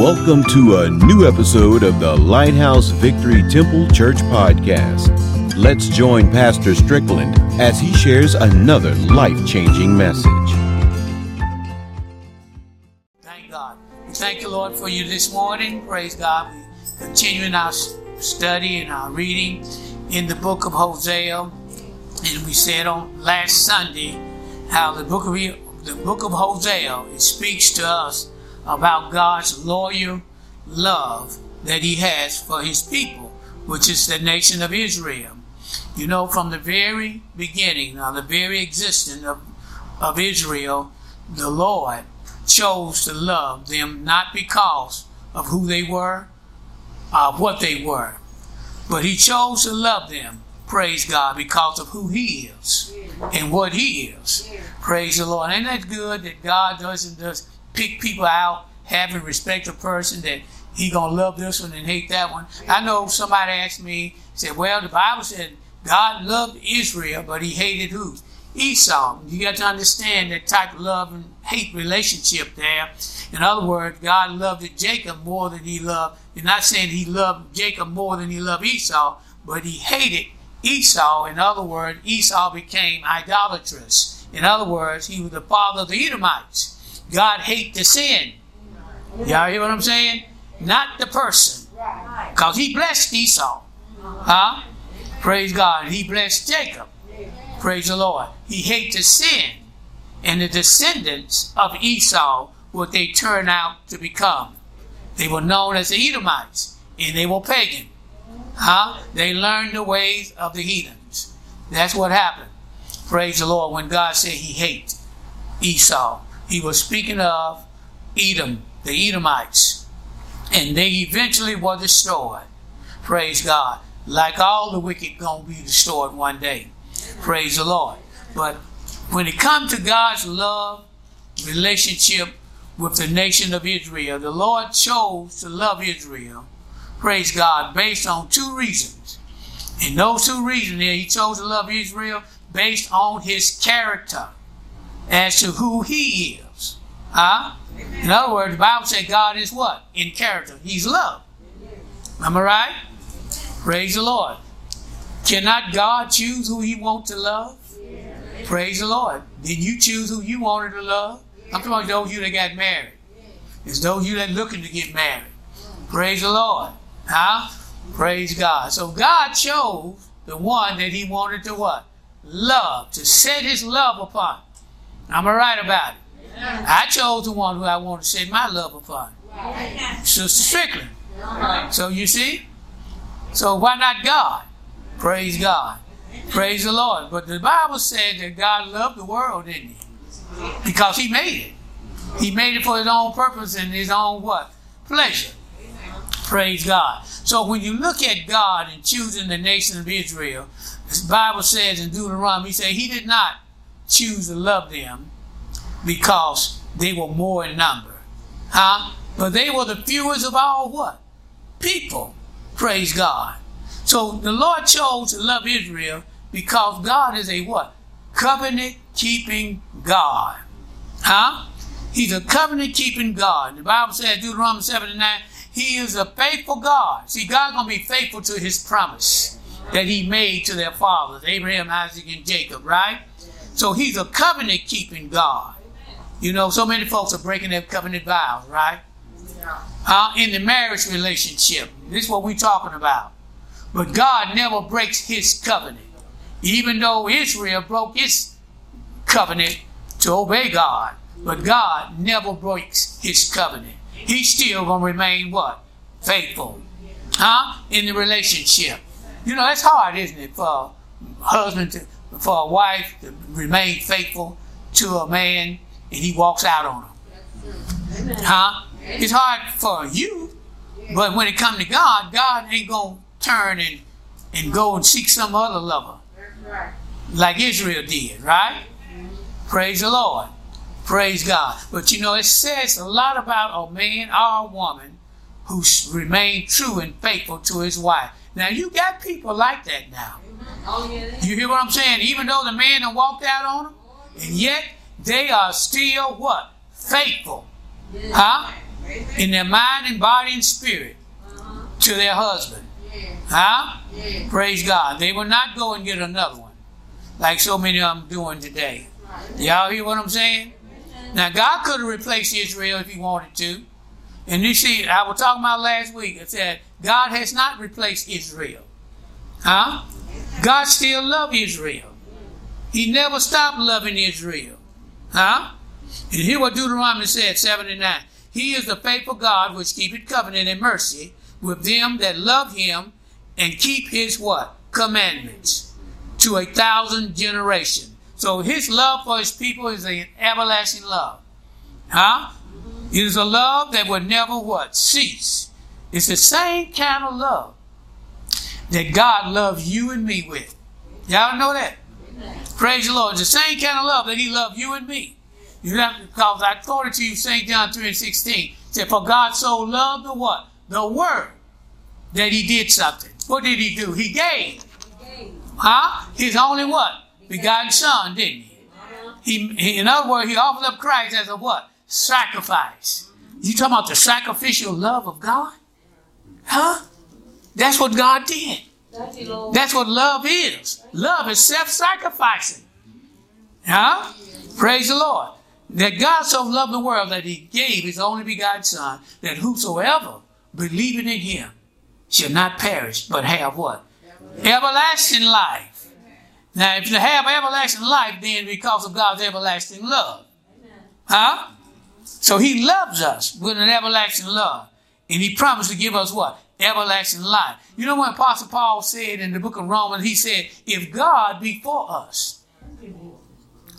Welcome to a new episode of the Lighthouse Victory Temple Church podcast. Let's join Pastor Strickland as he shares another life changing message. Thank God. Thank the Lord for you this morning. Praise God. We're continuing our study and our reading in the book of Hosea. And we said on last Sunday how the book of the book of Hosea it speaks to us about God's loyal love that He has for His people, which is the nation of Israel. You know, from the very beginning, or the very existence of, of Israel, the Lord chose to love them not because of who they were, or what they were, but He chose to love them, praise God, because of who He is and what He is. Praise the Lord. Ain't that good that God doesn't just pick people out, having respect a person that he gonna love this one and hate that one. I know somebody asked me, said, well, the Bible said God loved Israel, but he hated who? Esau. You got to understand that type of love and hate relationship there. In other words, God loved Jacob more than he loved. You're not saying he loved Jacob more than he loved Esau, but he hated Esau. In other words, Esau became idolatrous. In other words, he was the father of the Edomites. God hated the sin. Y'all hear what I'm saying? Not the person. Because he blessed Esau. Huh? Praise God. He blessed Jacob. Praise the Lord. He hates the sin. And the descendants of Esau, what they turn out to become. They were known as the Edomites, and they were pagan. Huh? They learned the ways of the heathens. That's what happened. Praise the Lord. When God said he hated Esau, he was speaking of Edom, the Edomites. And they eventually were destroyed. Praise God. Like all the wicked gonna be destroyed one day. Praise the Lord. But when it comes to God's love relationship with the nation of Israel, the Lord chose to love Israel, praise God, based on two reasons. And those two reasons, he chose to love Israel based on his character as to who he is. Huh? In other words, the Bible says God is what? In character. He's love. Am I right? Praise the Lord. Cannot God choose who He wants to love? Praise the Lord. Did you choose who you wanted to love? I'm talking about those you that got married. It's those you that looking to get married. Praise the Lord. Huh? Praise God. So God chose the one that He wanted to what? Love. To set His love upon. Am I right about it? I chose the one who I want to set my love upon. Sister Strickland. So you see? So why not God? Praise God. Praise the Lord. But the Bible said that God loved the world, didn't he? Because he made it. He made it for his own purpose and his own what? Pleasure. Praise God. So when you look at God and choosing the nation of Israel, the Bible says in Deuteronomy, he said he did not choose to love them because they were more in number. Huh? But they were the fewest of all what? People. Praise God. So the Lord chose to love Israel because God is a what? Covenant keeping God. Huh? He's a covenant keeping God. The Bible says, Deuteronomy 7 and 9, He is a faithful God. See, God's going to be faithful to His promise that He made to their fathers, Abraham, Isaac, and Jacob, right? So He's a covenant keeping God. You know, so many folks are breaking their covenant vows, right? Uh, in the marriage relationship. This is what we're talking about. But God never breaks his covenant. Even though Israel broke his covenant to obey God. But God never breaks his covenant. He's still going to remain what? Faithful. Huh? In the relationship. You know, that's hard, isn't it, for a husband to, for a wife to remain faithful to a man and he walks out on her. Huh? It's hard for you, but when it comes to God, God ain't gonna turn and and go and seek some other lover, like Israel did, right? Praise the Lord, praise God. But you know, it says a lot about a man or a woman who remained true and faithful to his wife. Now you got people like that now. You hear what I'm saying? Even though the man had walked out on them, and yet they are still what? Faithful. Huh? in their mind and body and spirit to their husband. Huh? Praise God. They will not go and get another one like so many of them doing today. Y'all hear what I'm saying? Now, God could have replaced Israel if He wanted to. And you see, I was talking about last week. I said, God has not replaced Israel. Huh? God still loves Israel. He never stopped loving Israel. Huh? And hear what Deuteronomy said, 79. He is the faithful God which keepeth covenant and mercy with them that love him and keep his what? Commandments to a thousand generations. So his love for his people is an everlasting love. Huh? It is a love that will never what? Cease. It's the same kind of love that God loves you and me with. Y'all know that? Praise the Lord. It's the same kind of love that he loved you and me. You have because I quoted to you St. John 3 and 16. Said, For God so loved the what? The word that he did something. What did he do? He gave. Huh? His only what? Begotten son, didn't he? he? He, in other words, he offered up Christ as a what? Sacrifice. You talking about the sacrificial love of God? Huh? That's what God did. That's what love is. Love is self-sacrificing. Huh? Praise the Lord. That God so loved the world that he gave his only begotten son, that whosoever believing in him shall not perish, but have what? Everlasting life. Now, if you have everlasting life, then because of God's everlasting love. Huh? So he loves us with an everlasting love. And he promised to give us what? Everlasting life. You know what Apostle Paul said in the book of Romans? He said, if God be for us,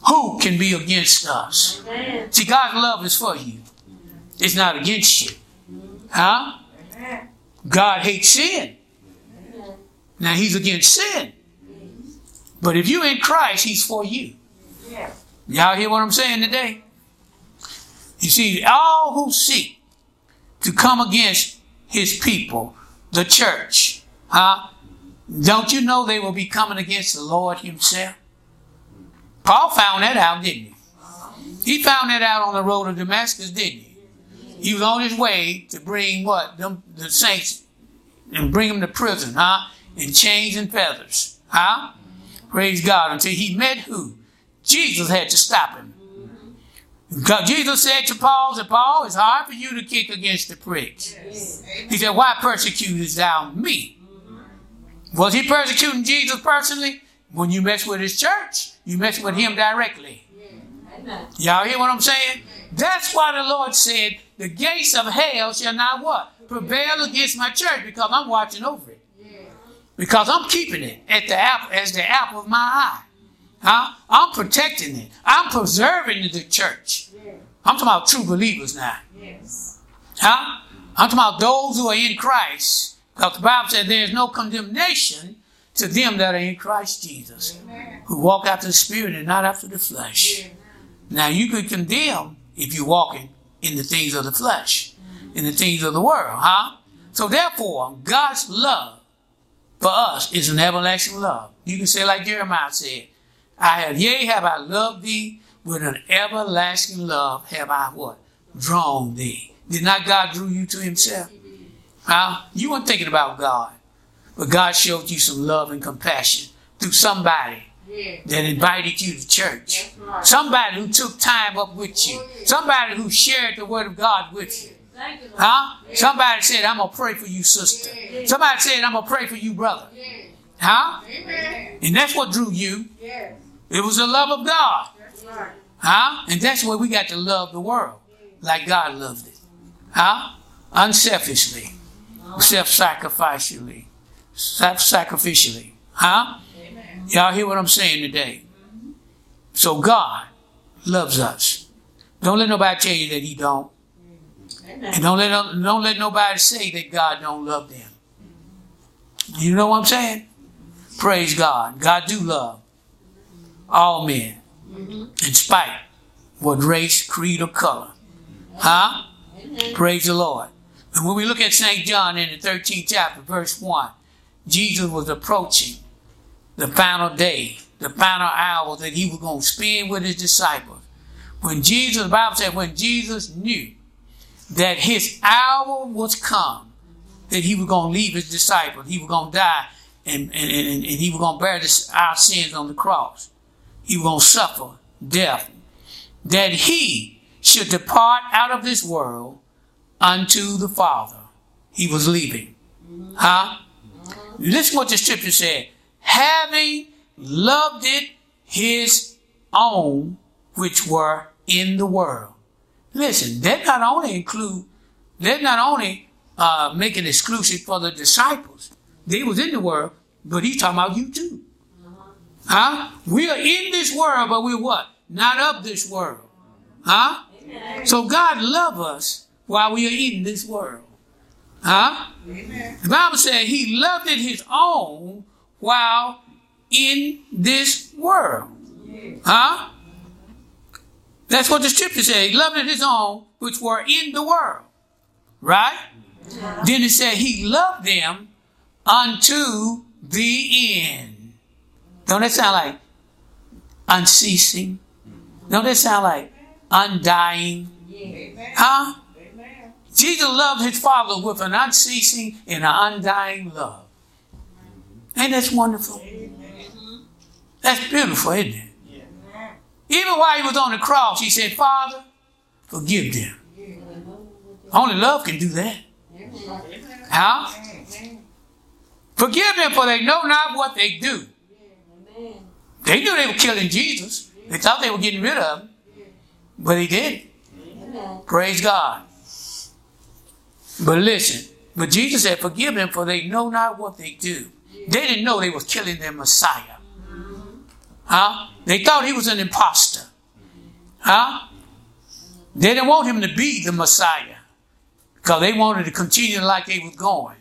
who can be against us? See, God's love is for you. It's not against you. Huh? God hates sin. Now he's against sin. But if you're in Christ, he's for you. Y'all hear what I'm saying today? You see, all who seek to come against his people, the church, huh? Don't you know they will be coming against the Lord himself? Paul found that out, didn't he? He found that out on the road to Damascus, didn't he? He was on his way to bring what? Them, the saints and bring them to prison, huh? In chains and feathers, huh? Praise God. Until he met who? Jesus had to stop him. Jesus said to Paul, that Paul, it's hard for you to kick against the pricks. Yes. He said, Why persecutest thou me? Was he persecuting Jesus personally? When you mess with his church, you mess with him directly. Y'all hear what I'm saying? That's why the Lord said, The gates of hell shall not what? Prevail against my church because I'm watching over it. Because I'm keeping it at the apple, as the apple of my eye. Huh? I'm protecting it. I'm preserving the church. I'm talking about true believers now. Yes. Huh? I'm talking about those who are in Christ. Because the Bible says there is no condemnation to them that are in Christ Jesus, Amen. who walk after the Spirit and not after the flesh. Yeah. Now you could condemn if you're walking in the things of the flesh, in the things of the world, huh? So therefore, God's love for us is an everlasting love. You can say like Jeremiah said, I have, yea, have I loved thee with an everlasting love have I what? Drawn thee. Did not God drew you to himself? Huh? You weren't thinking about God. But God showed you some love and compassion through somebody that invited you to church. Somebody who took time up with you. Somebody who shared the word of God with you. Huh? Somebody said, I'm going to pray for you, sister. Somebody said, I'm going to pray for you, brother. Huh? And that's what drew you. It was the love of God. Huh? And that's where we got to love the world like God loved it. Huh? Unselfishly, self sacrificially, self sacrificially. Huh? Y'all hear what I'm saying today? So God loves us. Don't let nobody tell you that He don't. And don't let don't let nobody say that God don't love them. You know what I'm saying? Praise God. God do love all men, mm-hmm. in spite what race, creed, or color. Huh? Praise the Lord. And when we look at St. John in the 13th chapter, verse 1, Jesus was approaching the final day, the final hour that he was going to spend with his disciples. When Jesus, the Bible said, when Jesus knew that his hour was come, that he was going to leave his disciples. He was going to die and, and, and, and he was going to bear this, our sins on the cross. Going to suffer death. That he should depart out of this world unto the Father. He was leaving. Huh? Listen what the scripture said. Having loved it his own which were in the world. Listen, that not only include, that not only uh, make it exclusive for the disciples. They was in the world, but he's talking about you too. Huh? We are in this world, but we're what? Not of this world. Huh? Amen. So God love us while we are in this world. Huh? Amen. The Bible said he loved it his own while in this world. Huh? That's what the scripture said. He loved it his own which were in the world. Right? Then it said he loved them unto the end. Don't that sound like unceasing? Don't that sound like undying? Huh? Jesus loved his Father with an unceasing and an undying love. Ain't that wonderful? That's beautiful, isn't it? Even while he was on the cross, he said, Father, forgive them. Only love can do that. Huh? Forgive them for they know not what they do. They knew they were killing Jesus. They thought they were getting rid of him. But he didn't. Praise God. But listen, but Jesus said, forgive them for they know not what they do. They didn't know they were killing their Messiah. Huh? They thought he was an impostor. Huh? They didn't want him to be the Messiah. Because they wanted to continue like they were going.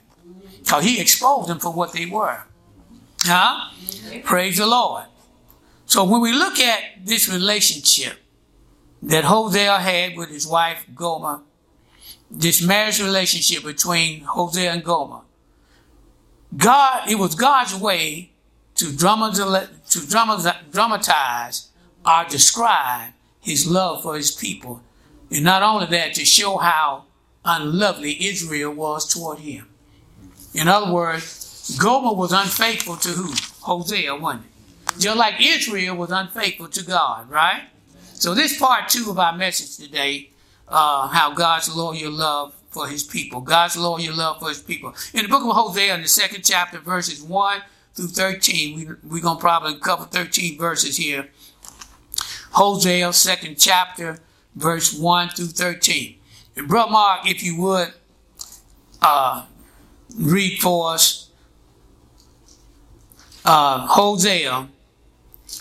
Because he exposed them for what they were. Huh? Praise the Lord. So when we look at this relationship that Hosea had with his wife Gomer, this marriage relationship between Hosea and Gomer, God, it was God's way to dramatize or describe his love for his people. And not only that, to show how unlovely Israel was toward him. In other words, Gomer was unfaithful to who? Hosea, wasn't it? Just like Israel was unfaithful to God, right? So this part two of our message today, uh, how God's loyal love for his people. God's loyal love for his people. In the book of Hosea, in the second chapter, verses 1 through 13, we, we're going to probably cover 13 verses here. Hosea, second chapter, verse 1 through 13. And Brother Mark, if you would, uh, read for us uh, Hosea,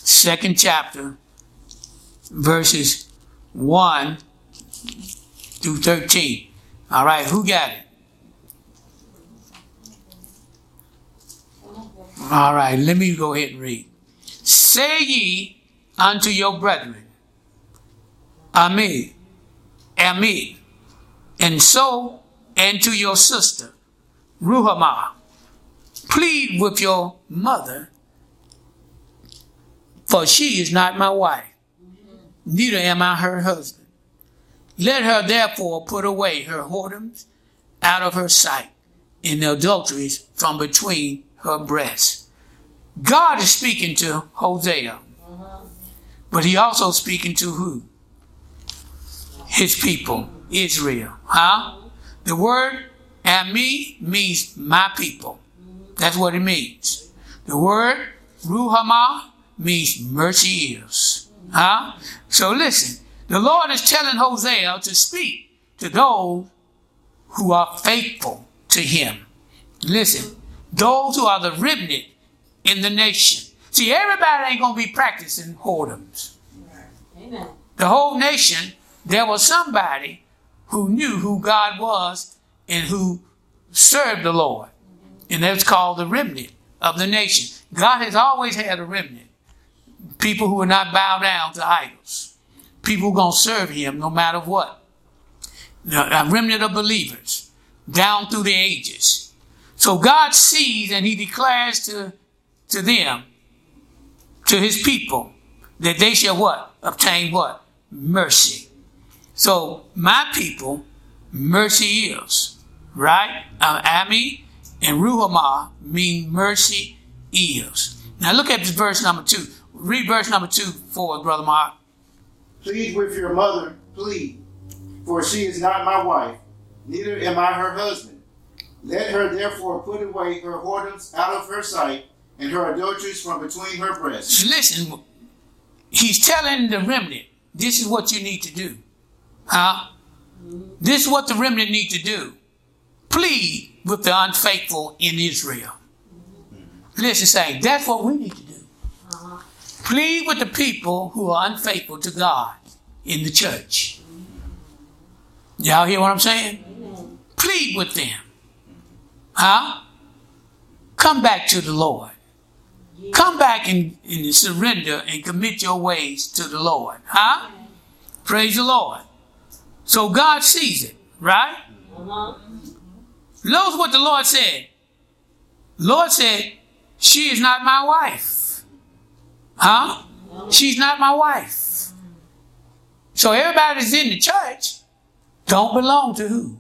second chapter, verses 1 through 13. All right, who got it? All right, let me go ahead and read. Say ye unto your brethren, Ami, Amen, and so and to your sister, Ruhamah, plead with your mother, for she is not my wife, neither am I her husband. Let her therefore put away her whoredoms out of her sight, and the adulteries from between her breasts. God is speaking to Hosea, but he also speaking to who? His people, Israel. Huh? The word Ami means my people. That's what it means. The word Ruhamah means mercy is. Huh? So listen, the Lord is telling Hosea to speak to those who are faithful to him. Listen, those who are the remnant in the nation. See, everybody ain't going to be practicing whoredoms. Amen. The whole nation, there was somebody who knew who God was and who served the Lord. And that's called the remnant of the nation. God has always had a remnant. People who will not bow down to idols. People who are going to serve him no matter what. A remnant of believers down through the ages. So God sees and he declares to, to them, to his people, that they shall what? Obtain what? Mercy. So my people mercy is. Right? Uh, Ami and Ruhamah mean mercy is. Now look at this verse number two. Read verse number two for us, Brother Mark. Plead with your mother, plead, for she is not my wife, neither am I her husband. Let her therefore put away her whoredoms out of her sight, and her adulteries from between her breasts. Listen, he's telling the remnant, this is what you need to do. Huh? This is what the remnant need to do. Plead with the unfaithful in Israel. Listen, say, that's what we need to do. Plead with the people who are unfaithful to God in the church. Y'all hear what I'm saying? Plead with them. Huh? Come back to the Lord. Come back and, and surrender and commit your ways to the Lord. Huh? Praise the Lord. So God sees it, right? Knows what the Lord said. Lord said, She is not my wife. Huh? She's not my wife. So everybody's in the church don't belong to who?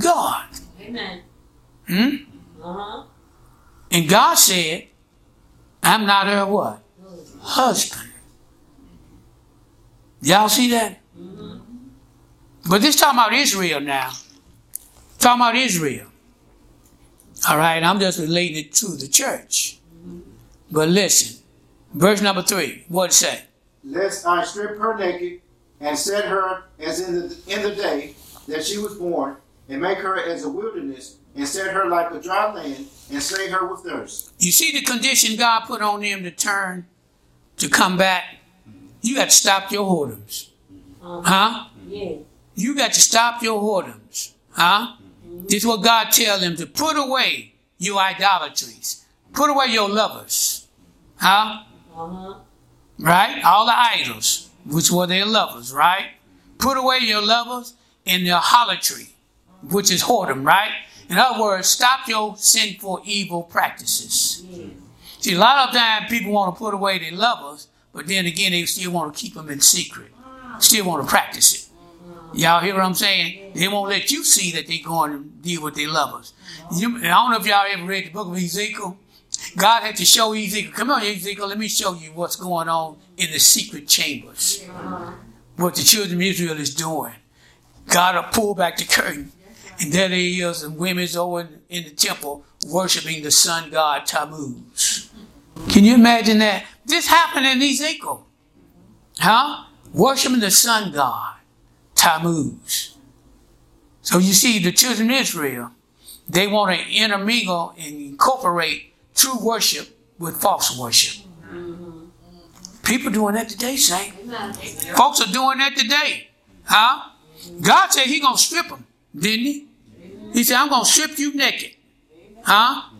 God. Amen. Hmm? Uh-huh. And God said, I'm not her what? Husband. Y'all see that? But this talking about Israel now. Talking about Israel. All right, I'm just relating it to the church. But listen, verse number three, what it say? Lest I strip her naked, and set her as in the in the day that she was born, and make her as a wilderness, and set her like a dry land, and slay her with thirst. You see the condition God put on them to turn, to come back? You got to stop your whoredoms. Uh-huh. Huh? Yes. You got to stop your whoredoms. Huh? Mm-hmm. This is what God tell them to put away your idolatries. Put away your lovers. Huh? Uh-huh. Right? All the idols, which were their lovers, right? Put away your lovers and their harlotry, which is whoredom, right? In other words, stop your sinful, evil practices. See, a lot of times people want to put away their lovers, but then again, they still want to keep them in secret. Still want to practice it. Y'all hear what I'm saying? They won't let you see that they're going to deal with their lovers. You, I don't know if y'all ever read the book of Ezekiel. God had to show Ezekiel, come on, Ezekiel, let me show you what's going on in the secret chambers. What the children of Israel is doing. God will pull back the curtain. And there they is, and women's over in, the temple worshiping the sun god Tammuz. Can you imagine that? This happened in Ezekiel. Huh? Worshiping the sun god Tammuz. So you see, the children of Israel, they want to intermingle and incorporate true worship with false worship. People doing that today, say. Folks are doing that today. Huh? God said he gonna strip them, didn't he? He said, I'm gonna strip you naked. Huh?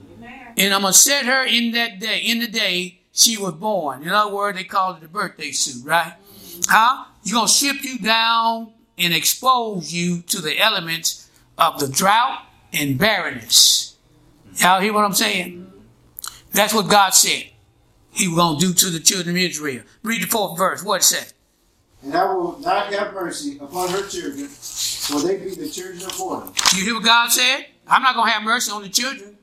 And I'm gonna set her in that day, in the day she was born. In other words, they call it the birthday suit, right? Huh? You're gonna strip you down and expose you to the elements of the drought and barrenness. Y'all hear what I'm saying? That's what God said he was going to do to the children of Israel. Read the fourth verse. What it say? And I will not have mercy upon her children, for they be the children of whoredom. You hear what God said? I'm not going to have mercy on the children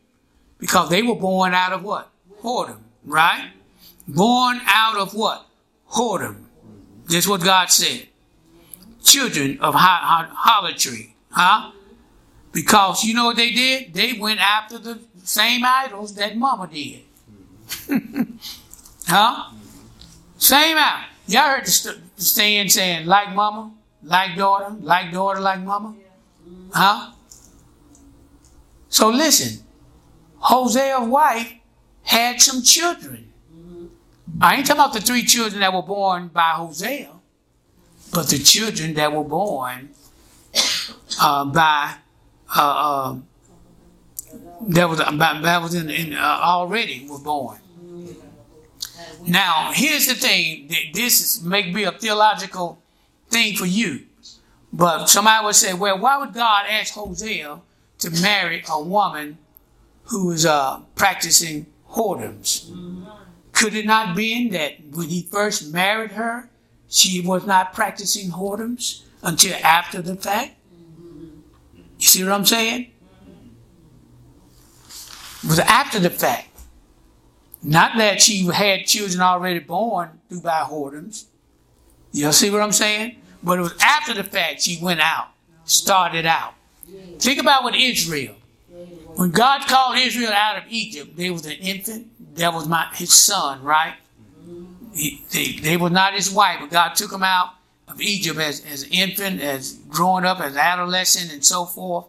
because they were born out of what? Whoredom, right? Born out of what? Whoredom. That's what God said. Children of harlotry, huh? Because you know what they did? They went after the same idols that mama did. huh? Same out. Y'all heard the, st- the saying saying, like mama, like daughter, like daughter, like mama? Huh? So listen, Hosea's wife had some children. I ain't talking about the three children that were born by Hosea, but the children that were born uh, by uh, uh, that was that was in, in uh, already was born. Now here's the thing: th- this is, may be a theological thing for you, but somebody would say, "Well, why would God ask Hosea to marry a woman who is uh, practicing whoredoms?" Could it not been that when he first married her, she was not practicing whoredoms until after the fact? You see what I'm saying? Was after the fact. Not that she had children already born through by whoredoms. You see what I'm saying? But it was after the fact she went out, started out. Think about what Israel. When God called Israel out of Egypt, they was an infant. That was my his son, right? He, they, they were not his wife, but God took him out of Egypt as, as an infant, as growing up, as adolescent, and so forth.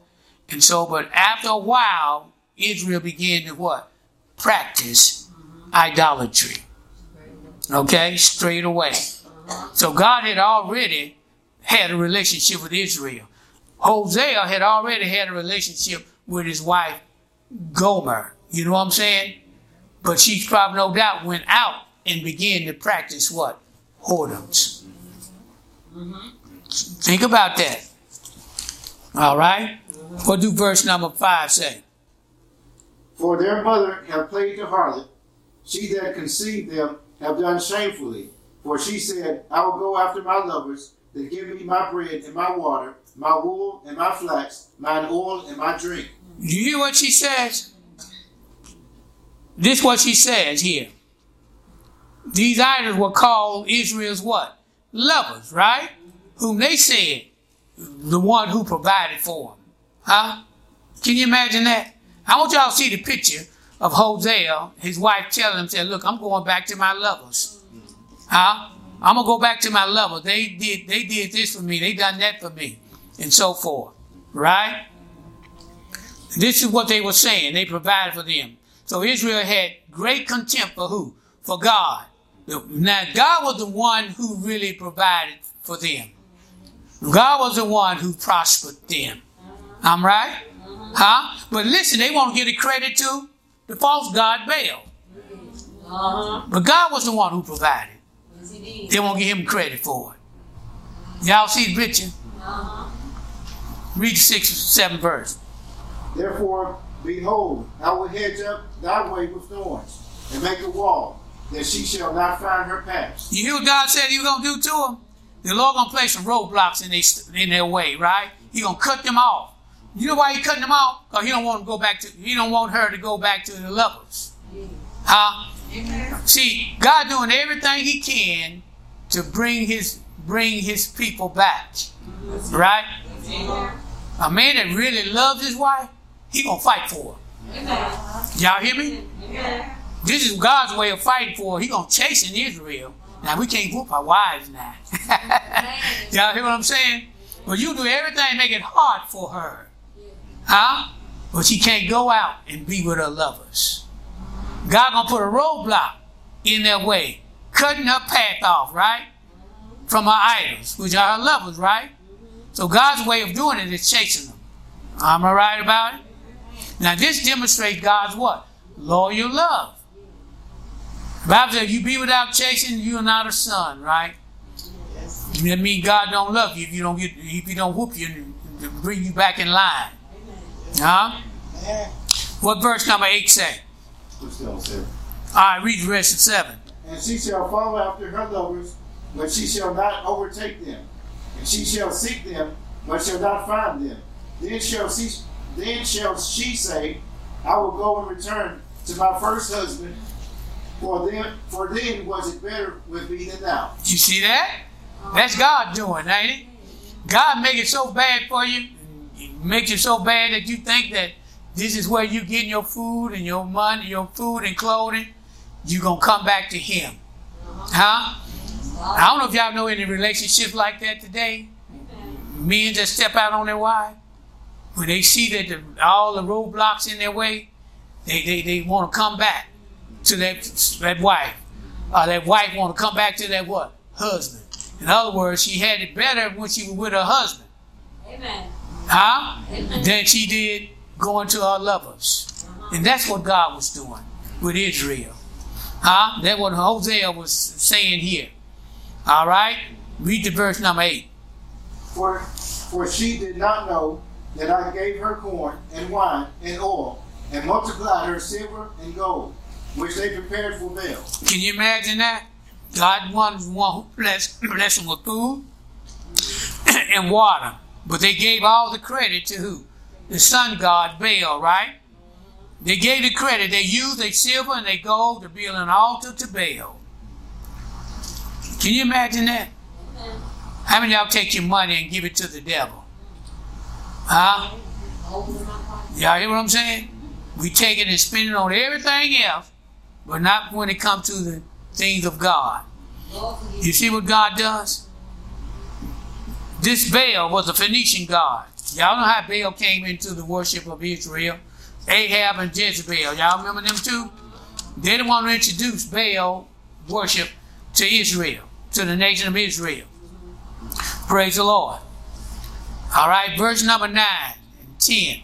And so, but after a while, Israel began to what? Practice idolatry. Okay, straight away. So God had already had a relationship with Israel. Hosea had already had a relationship with his wife Gomer. You know what I'm saying? But she probably no doubt went out and began to practice what? Whoredoms. Think about that. All right? What do verse number five say? For their mother have played the harlot, she that conceived them have done shamefully. For she said, I will go after my lovers that give me my bread and my water, my wool and my flax, mine oil and my drink. Do You hear what she says? This what she says here. These idols were called Israel's what? Lovers, right? Whom they said, the one who provided for them. Huh? Can you imagine that? I want y'all to see the picture of Hosea, his wife telling him, said, look, I'm going back to my lovers. Mm-hmm. Huh? I'm gonna go back to my lovers. They did they did this for me, they done that for me, and so forth. Right? This is what they were saying. They provided for them. So Israel had great contempt for who? For God. Now God was the one who really provided for them. God was the one who prospered them. I'm right? Huh? But listen, they won't give the credit to the false God Baal. Uh-huh. But God was the one who provided. Yes. They won't give him credit for it. Y'all see the picture? Uh-huh. Read the sixth, seventh verse. Therefore, behold, I will hedge up thy way with thorns, and make a wall, that she shall not find her path. You hear what God said He was gonna do to them? The Lord gonna place some roadblocks in their in their way, right? He gonna cut them off. You know why He cutting them off? Cause He don't want to go back to. He don't want her to go back to the lovers. Huh? See, God doing everything He can to bring His bring His people back, right? A man that really loves his wife, he gonna fight for her. Y'all hear me? This is God's way of fighting for her. He gonna chase in Israel. Now we can't whoop our wives now. Y'all hear what I'm saying? But you do everything to make it hard for her. Huh? But she can't go out and be with her lovers. God gonna put a roadblock in their way, cutting her path off, right? From her idols, which are her lovers, right? So God's way of doing it is chasing them. Am I right about it? Now this demonstrates God's what? Loyal love. The Bible says, you be without chasing, you are not a son, right? That means God don't love you if you don't get if you don't whoop you and bring you back in line. Huh? What verse number eight say? What's that say? All right, read rest seven. And she shall follow after her lovers, but she shall not overtake them. And she shall seek them, but shall not find them. Then shall she, then shall she say, I will go and return to my first husband, for then, for then was it better with me than now. You see that? That's God doing, ain't it? God make it so bad for you, makes it so bad that you think that this is where you getting your food and your money, your food and clothing. you're gonna come back to Him, huh? I don't know if y'all know any relationships like that today. Men just step out on their wife when they see that the, all the roadblocks in their way, they they, they want to come back to that that wife. Uh, that wife want to come back to that what husband. In other words, she had it better when she was with her husband, Amen. Huh? Than she did going to her lovers. And that's what God was doing with Israel. Huh? That's what Hosea was saying here. All right? Read the verse number 8. For, for she did not know that I gave her corn and wine and oil, and multiplied her silver and gold, which they prepared for Baal. Can you imagine that? God wants one who blessed, blessed them with food and water. But they gave all the credit to who? the sun god Baal, right? They gave the credit. They used their silver and their gold to build an altar to Baal. Can you imagine that? How many of y'all take your money and give it to the devil? Huh? Y'all hear what I'm saying? We take it and spend it on everything else, but not when it comes to the things of God. You see what God does? This Baal was a Phoenician god. Y'all know how Baal came into the worship of Israel? Ahab and Jezebel. Y'all remember them two? They didn't want to introduce Baal worship to Israel, to the nation of Israel. Praise the Lord. All right, verse number 9 and 10.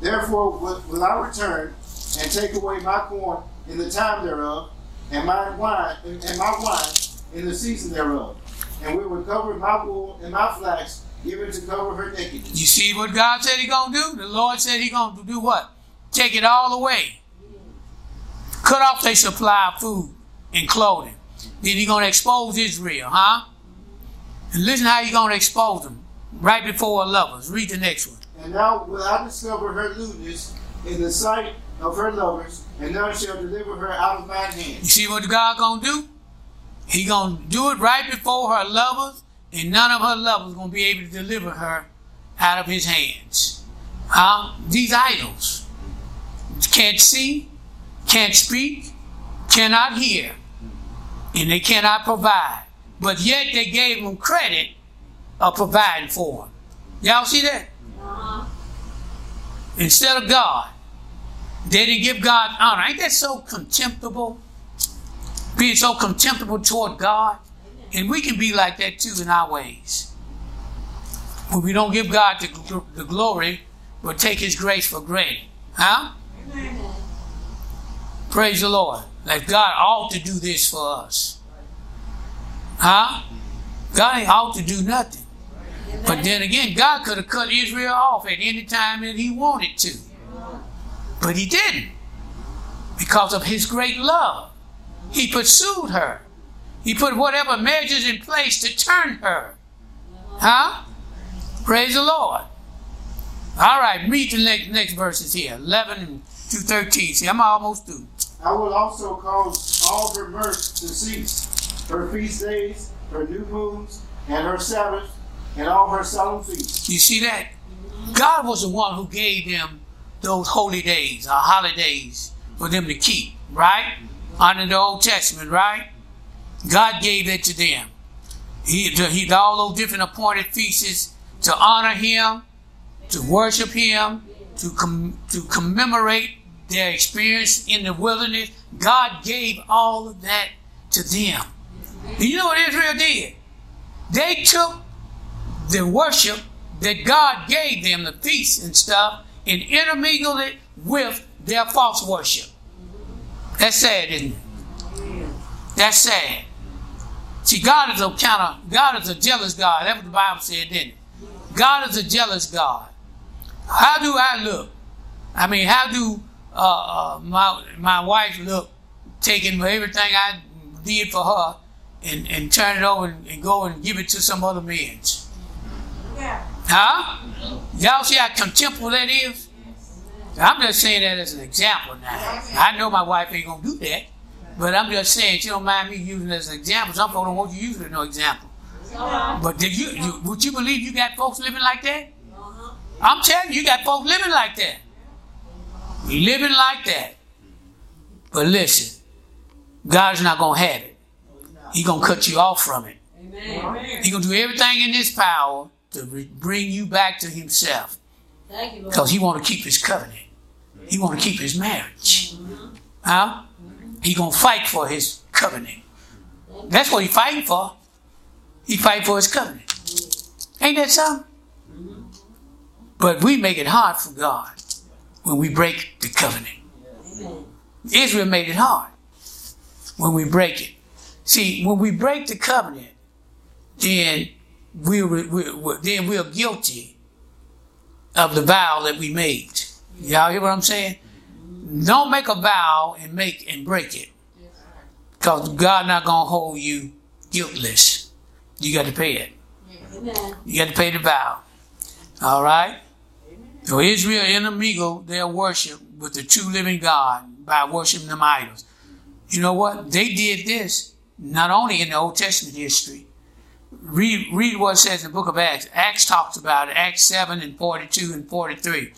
Therefore will, I return and take away my corn in the time thereof, and my wine and my wine in the season thereof, and we will recover my wool and my flax, given to cover her nakedness. You see what God said He gonna do? The Lord said He gonna do what? Take it all away. Cut off their supply of food and clothing. Then He gonna expose Israel, huh? And listen how He gonna expose them right before her lovers. Read the next one. And now will I discover her lewdness in the sight of her lovers, and none shall deliver her out of mine You hand. see what God gonna do? He gonna do it right before her lovers, and none of her lovers gonna be able to deliver her out of His hands. Huh? These idols can't see, can't speak, cannot hear, and they cannot provide. But yet they gave them credit of providing for them. Y'all see that? Instead of God, they didn't give God honor. Ain't that so contemptible? Being so contemptible toward God. And we can be like that too in our ways. When we don't give God the, the glory, but take His grace for granted. Huh? Praise the Lord. Like God ought to do this for us. Huh? God ain't ought to do nothing. But then again, God could have cut Israel off at any time that He wanted to. But He didn't. Because of His great love. He pursued her. He put whatever measures in place to turn her. Huh? Praise the Lord. All right, read the next, next verses here 11 to 13. See, I'm almost through. I will also cause all her mirth to cease, her feast days, her new moons, and her Sabbath, and all her solemn feasts. You see that? God was the one who gave them those holy days or holidays for them to keep, right? Under the Old Testament, right? God gave that to them. He, he all those different appointed feasts to honor Him, to worship Him, to com, to commemorate their experience in the wilderness. God gave all of that to them. You know what Israel did? They took the worship that God gave them, the feasts and stuff, and intermingled it with their false worship. That's sad, isn't it? That's sad. See, God is a kind of God is a jealous God. That's what the Bible said, didn't it? God is a jealous God. How do I look? I mean, how do uh, uh, my my wife look, taking everything I did for her and, and turn it over and, and go and give it to some other man's? Huh? Y'all see how contemptible that is? I'm just saying that as an example now. I know my wife ain't gonna do that, but I'm just saying she don't mind me using it as an example. Some folks don't want you use it as no example. Uh-huh. But did you, you would you believe you got folks living like that? I'm telling you, you got folks living like that. You living like that. But listen, God's not gonna have it. He's gonna cut you off from it. He's gonna do everything in His power to re- bring you back to Himself, Thank you, Lord. Because He want to keep His covenant. He want to keep His marriage. Huh? He gonna fight for His covenant. That's what He fighting for. He fight for His covenant. Ain't that something? But we make it hard for God when we break the covenant. Israel made it hard when we break it. See, when we break the covenant, then we, we, we then we're guilty of the vow that we made. Y'all hear what I'm saying? Don't make a vow and make and break it, because God not gonna hold you guiltless. You got to pay it. You got to pay the vow. All right. So Israel intermingled their worship with the true living God by worshiping them idols. You know what? They did this not only in the Old Testament history. Read, read what it says in the book of Acts. Acts talks about it, Acts 7 and 42 and 43.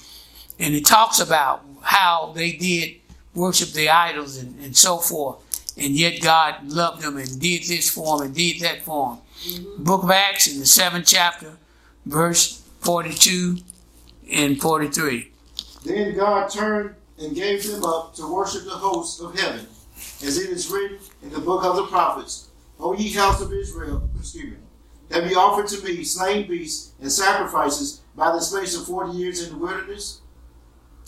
And it talks about how they did worship the idols and, and so forth. And yet God loved them and did this for them and did that for them. Mm-hmm. Book of Acts in the seventh chapter, verse 42 and 43. Then God turned and gave them up to worship the hosts of heaven, as it is written in the book of the prophets. O ye house of Israel, excuse me, have ye offered to me slain beasts and sacrifices by the space of forty years in the wilderness?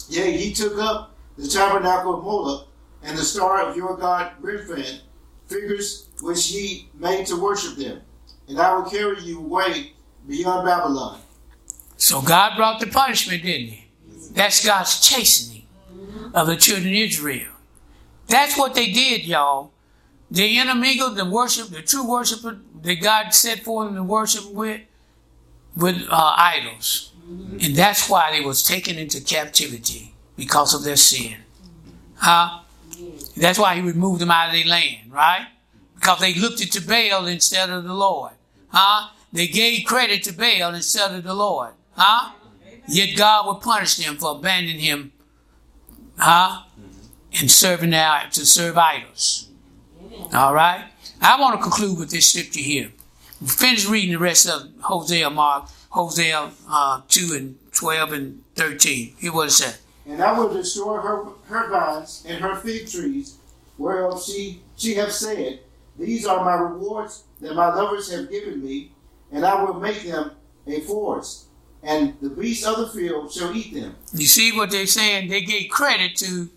Yea, he took up the tabernacle of Moloch and the star of your god Remphan, figures which ye made to worship them, and I will carry you away beyond Babylon. So God brought the punishment, didn't he? That's God's chastening of the children of Israel. That's what they did, y'all. They intermingled the worship, the true worshiper that God set for them to worship with, with uh, idols. And that's why they was taken into captivity because of their sin. Huh? That's why he removed them out of their land, right? Because they looked to Baal instead of the Lord. Huh? They gave credit to Baal instead of the Lord. Huh? Yet God would punish them for abandoning him. Huh? And serving their, to serve idols. All right? I want to conclude with this scripture here. Finish reading the rest of Hosea, Mark, Hosea uh, 2 and 12 and 13. Hear what it said. And I will destroy her her vines and her fig trees, whereof she she have said, These are my rewards that my lovers have given me, and I will make them a forest, and the beasts of the field shall eat them. You see what they're saying? They gave credit to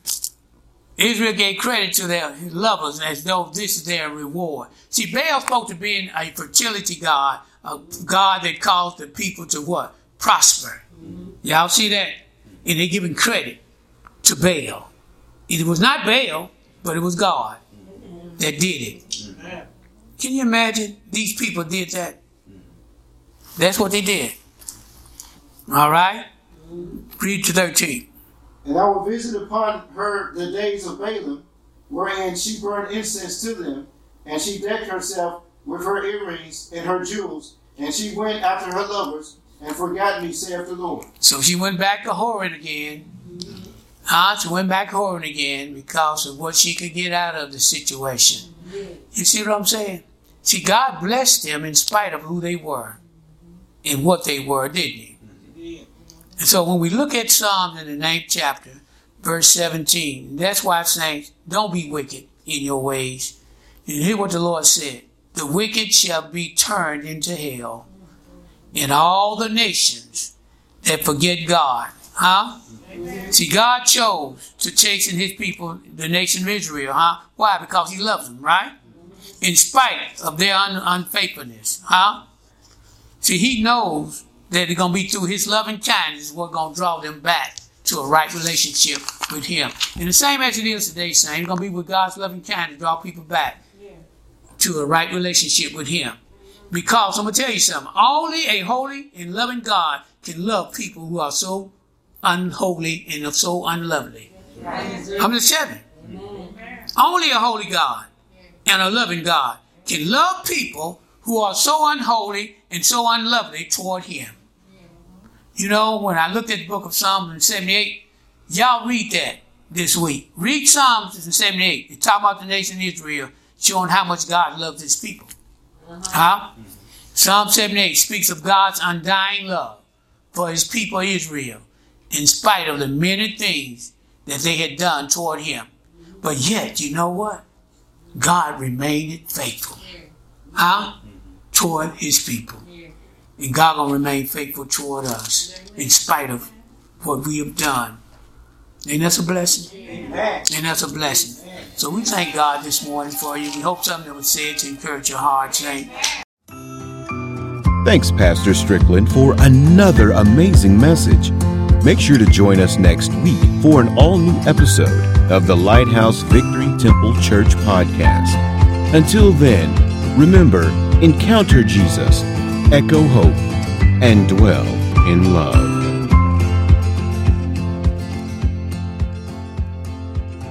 Israel gave credit to their lovers as though this is their reward. See, Baal spoke to being a fertility god, a god that caused the people to what? Prosper. Y'all see that? And they're giving credit to Baal. It was not Baal, but it was God that did it. Can you imagine these people did that? That's what they did. All right? Read to 13. And I will visit upon her the days of Baalim, wherein she burned incense to them, and she decked herself with her earrings and her jewels, and she went after her lovers, and forgot me, saith the Lord. So she went back to whoring again. She went back whoring again because of what she could get out of the situation. You see what I'm saying? See, God blessed them in spite of who they were and what they were, didn't He? And so when we look at Psalms in the ninth chapter, verse 17, that's why it's saying, don't be wicked in your ways. And hear what the Lord said. The wicked shall be turned into hell in all the nations that forget God. Huh? See, God chose to chasten his people, the nation of Israel, huh? Why? Because he loves them, right? In spite of their un- unfaithfulness, huh? See, he knows that it's going to be through his loving kindness what's going to draw them back to a right relationship with him. And the same as it is today, saying it's going to be with God's loving kindness draw people back to a right relationship with him. Because I'm going to tell you something. Only a holy and loving God can love people who are so unholy and so unlovely. I'm just telling you. Only a holy God and a loving God can love people who are so unholy and so unlovely toward Him. You know, when I looked at the book of Psalms in 78, y'all read that this week. Read Psalms in 78. It's talking about the nation of Israel, showing how much God loves His people. Uh-huh. Huh? Psalm 78 speaks of God's undying love for His people Israel, in spite of the many things that they had done toward Him. But yet, you know what? God remained faithful. Huh? Toward His people. And God gonna remain faithful toward us in spite of what we have done. Ain't that's a blessing? Amen. And that's a blessing. So we thank God this morning for you. We hope something that was said to encourage your heart. Saint. Thanks, Pastor Strickland, for another amazing message. Make sure to join us next week for an all new episode of the Lighthouse Victory Temple Church podcast. Until then, remember encounter Jesus, echo hope, and dwell in love.